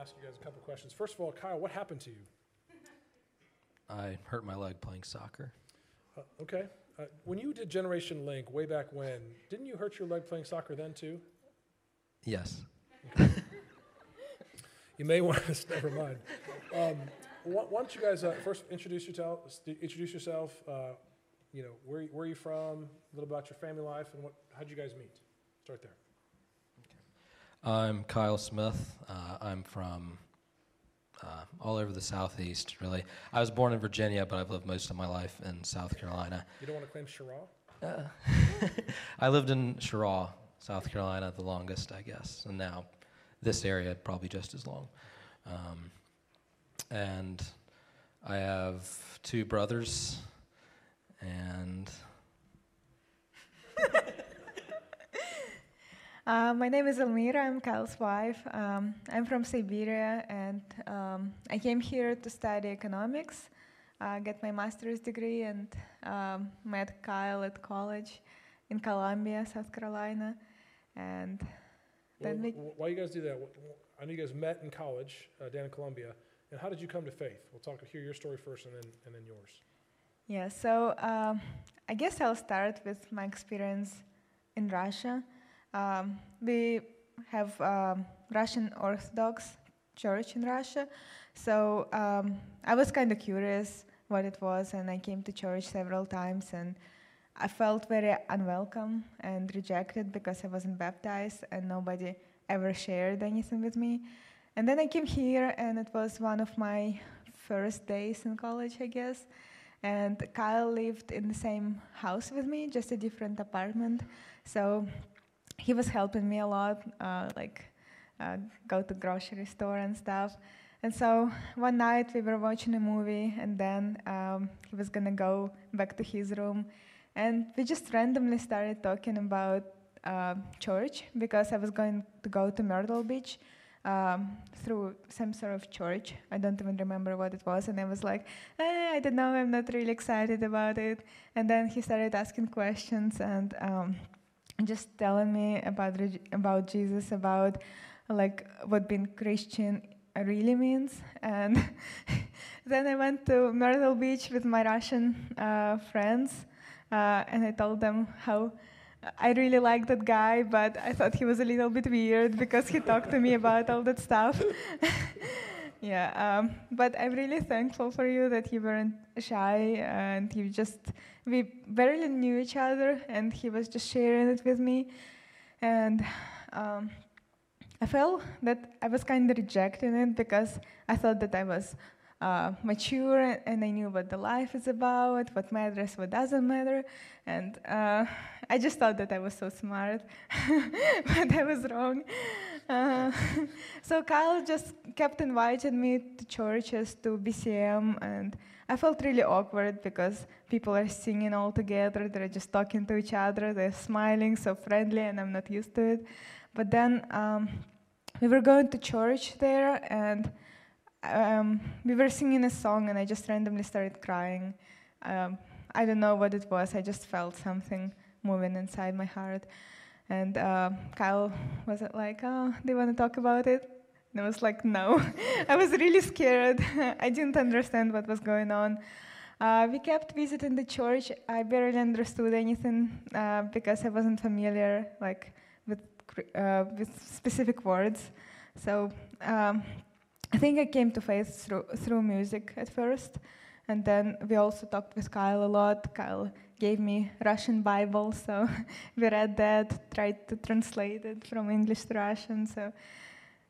ask you guys a couple questions. First of all, Kyle, what happened to you? I hurt my leg playing soccer. Uh, okay. Uh, when you did Generation Link way back when, didn't you hurt your leg playing soccer then too? Yes. You may want to never mind. Um, why, why don't you guys uh, first introduce yourself? Introduce yourself. Uh, you know, where where are you from? A little about your family life and what? How'd you guys meet? Start there. I'm Kyle Smith. Uh, I'm from uh, all over the southeast, really. I was born in Virginia, but I've lived most of my life in South Carolina. You don't want to claim Cheraw? Uh, I lived in Cheraw, South Carolina, the longest, I guess, and now this area probably just as long. Um, and I have two brothers, and Uh, my name is Elmira. I'm Kyle's wife. Um, I'm from Siberia, and um, I came here to study economics, uh, get my master's degree, and um, met Kyle at college in Columbia, South Carolina. And Well, we, why you guys do that? I know you guys met in college uh, down in Columbia. And how did you come to faith? We'll talk. Hear your story first, and then and then yours. yeah, so um, I guess I'll start with my experience in Russia. Um, we have um, Russian Orthodox Church in Russia, so um, I was kind of curious what it was, and I came to church several times, and I felt very unwelcome and rejected because I wasn't baptized, and nobody ever shared anything with me. And then I came here, and it was one of my first days in college, I guess. And Kyle lived in the same house with me, just a different apartment. So he was helping me a lot, uh, like uh, go to grocery store and stuff. And so one night we were watching a movie, and then um, he was gonna go back to his room, and we just randomly started talking about uh, church because I was going to go to Myrtle Beach um, through some sort of church. I don't even remember what it was, and I was like, eh, I don't know, I'm not really excited about it. And then he started asking questions and um, just telling me about about Jesus, about like what being Christian really means. And then I went to Myrtle Beach with my Russian uh, friends, uh, and I told them how. I really liked that guy, but I thought he was a little bit weird because he talked to me about all that stuff. yeah, um, but I'm really thankful for you that you weren't shy and you just, we barely knew each other and he was just sharing it with me. And um, I felt that I was kind of rejecting it because I thought that I was uh, mature and I knew what the life is about, what matters, what doesn't matter. And uh, I just thought that I was so smart, but I was wrong. Uh, so Kyle just kept inviting me to churches, to BCM, and I felt really awkward because people are singing all together, they're just talking to each other, they're smiling, so friendly, and I'm not used to it. But then um, we were going to church there, and um, we were singing a song, and I just randomly started crying. Um, I don't know what it was. I just felt something moving inside my heart. And uh, Kyle was like, "Oh, do you want to talk about it?" And I was like, "No." I was really scared. I didn't understand what was going on. Uh, we kept visiting the church. I barely understood anything uh, because I wasn't familiar, like with uh, with specific words. So um, I think I came to faith through through music at first, and then we also talked with Kyle a lot. Kyle gave me Russian Bible, so we read that, tried to translate it from English to Russian. So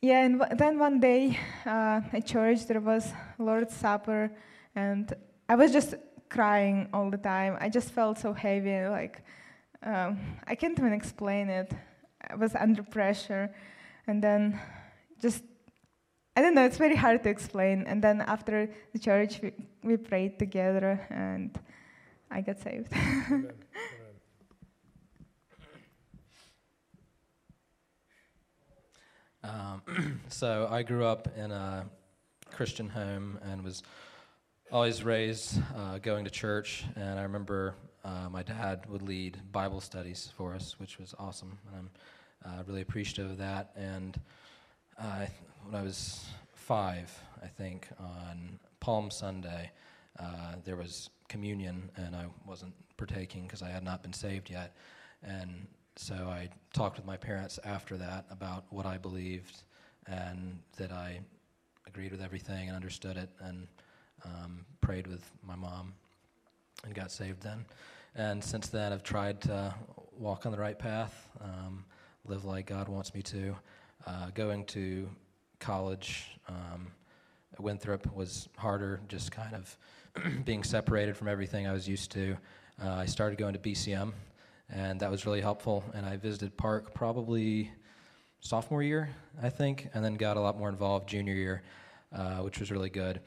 yeah, and then one day uh, at church there was Lord's Supper, and I was just crying all the time. I just felt so heavy, like um, I can't even explain it. I was under pressure, and then just I don't know. It's very hard to explain. And then after the church, we, we prayed together, and I got saved. Um, so I grew up in a Christian home and was always raised uh, going to church. And I remember uh, my dad would lead Bible studies for us, which was awesome. And I'm uh, really appreciative of that. And uh, when I was five, I think, on Palm Sunday, uh, there was communion, and I wasn't partaking because I had not been saved yet. And so I talked with my parents after that about what I believed and that I agreed with everything and understood it and um, prayed with my mom and got saved then. And since then, I've tried to walk on the right path, um, live like God wants me to. Uh, going to college um, at Winthrop was harder, just kind of being separated from everything I was used to. Uh, I started going to BCM, and that was really helpful. And I visited Park probably sophomore year, I think, and then got a lot more involved junior year, uh, which was really good.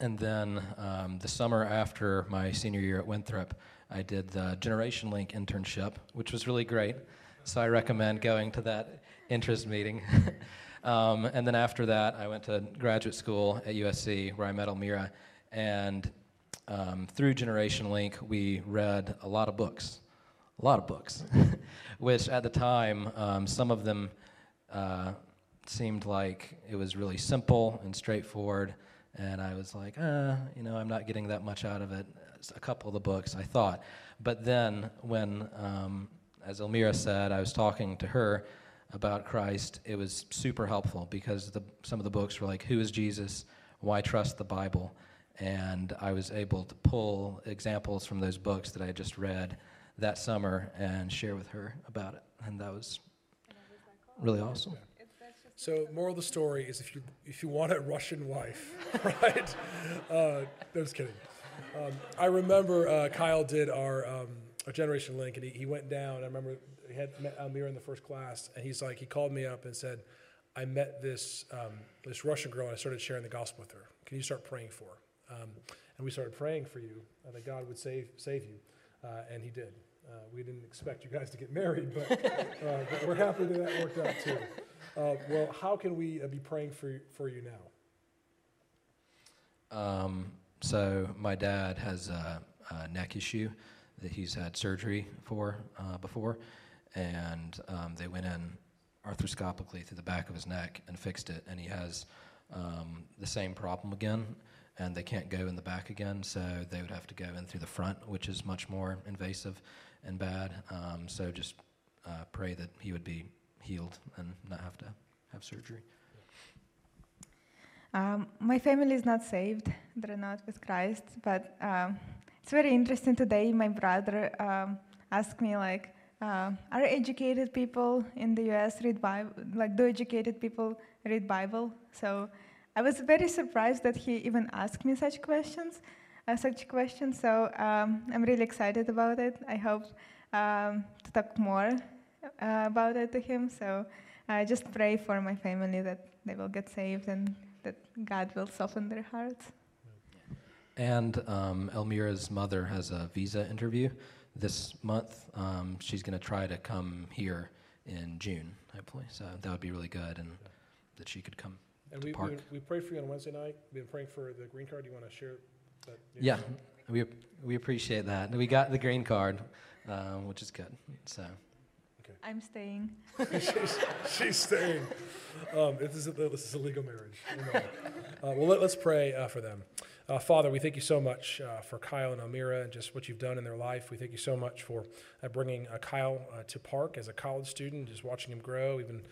And then um, the summer after my senior year at Winthrop, I did the Generation Link internship, which was really great. So I recommend going to that interest meeting. um, and then after that, I went to graduate school at USC where I met Elmira. And um, through Generation Link, we read a lot of books, a lot of books, which at the time, um, some of them uh, seemed like it was really simple and straightforward. And I was like, uh, you know, I'm not getting that much out of it. A couple of the books, I thought. But then, when, um, as Elmira said, I was talking to her about Christ, it was super helpful because the, some of the books were like, Who is Jesus? Why trust the Bible? And I was able to pull examples from those books that I just read that summer and share with her about it. And that was really awesome. So, moral of the story is if you if you want a Russian wife, right? Uh, no, just kidding. Um, I remember uh, Kyle did our, um, our Generation Link, and he, he went down. I remember he had met Elmira in the first class, and he's like, he called me up and said, "I met this um, this Russian girl, and I started sharing the gospel with her. Can you start praying for her?" Um, and we started praying for you, uh, that God would save save you, uh, and He did. Uh, we didn't expect you guys to get married, but, uh, but we're happy that that worked out too. Uh, well, how can we uh, be praying for, for you now? Um, so my dad has a, a, neck issue that he's had surgery for uh, before, and um, they went in arthroscopically through the back of his neck and fixed it, and he has um, the same problem again, and they can't go in the back again, so they would have to go in through the front, which is much more invasive and bad. Um, so just uh, pray that he would be healed and not have to have surgery. Um, my family is not saved; they're not with Christ. But um, it's very interesting today. My brother um, asked me like, uh, "Are educated people in the U.S. read Bible? Like, do educated people read Bible?" So I was very surprised that he even asked me such questions. Uh, such questions. So um, I'm really excited about it. I hope um, to talk more uh, about it to him. So I just pray for my family that they will get saved and that God will soften their hearts. And um, Elmira's mother has a visa interview this month. Um, she's going to try to come here in June, hopefully. So that would be really good, and that she could come. And we, we, we prayed for you on Wednesday night. We've been praying for the green card. Do you want to share that? Yeah, we, we appreciate that. We got the green card, um, which is good. So. I'm staying. she's, she's, staying. Um, this, is a, this is a legal marriage. Uh, well, let, us pray uh, for them. Uh, Father, we thank you so much uh, for Kyle and Elmira and just what you've done in their life. We thank you so much for uh, bringing uh, Kyle to Park as a college student, just watching him grow, even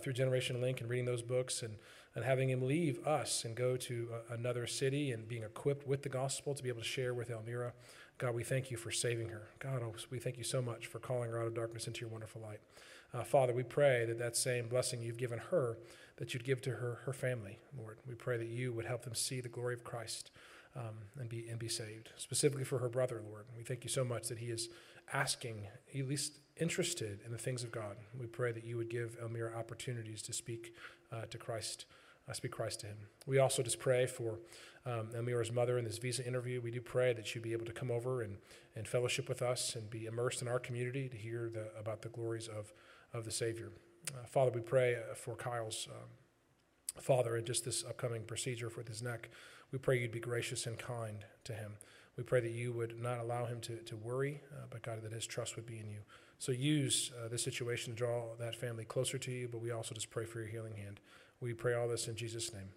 through Generation Link and reading those books and, and having him leave us and go to another city and being equipped with the gospel to be able to share with Elmira. God, we thank you for saving her. God, oh, we thank you so much for calling her out of darkness into your wonderful light. Uh, Father, we pray that that same blessing you've given her, that you'd give to her, her family, Lord. We pray that you would help them see the glory of Christ um, and, be, and be saved. Specifically for her brother, Lord. We thank you so much that he is asking, at least interested in the things of God. We pray that you would give Elmira opportunities to speak uh, to Christ, uh, speak Christ to him. We also just pray for um, Elmira's mother in this visa interview. We do pray that she'd be able to come over and, and fellowship with us and be immersed in our community to hear the, about the glories of, of the Savior. Uh, Father, we pray uh, for Kyle's um, father and just this upcoming procedure for his neck. We pray you'd be gracious and kind to him. We pray that you would not allow him to, to worry, uh, but God, that his trust would be in you. So use uh, this situation to draw that family closer to you, but we also just pray for your healing hand. We pray all this in Jesus' name.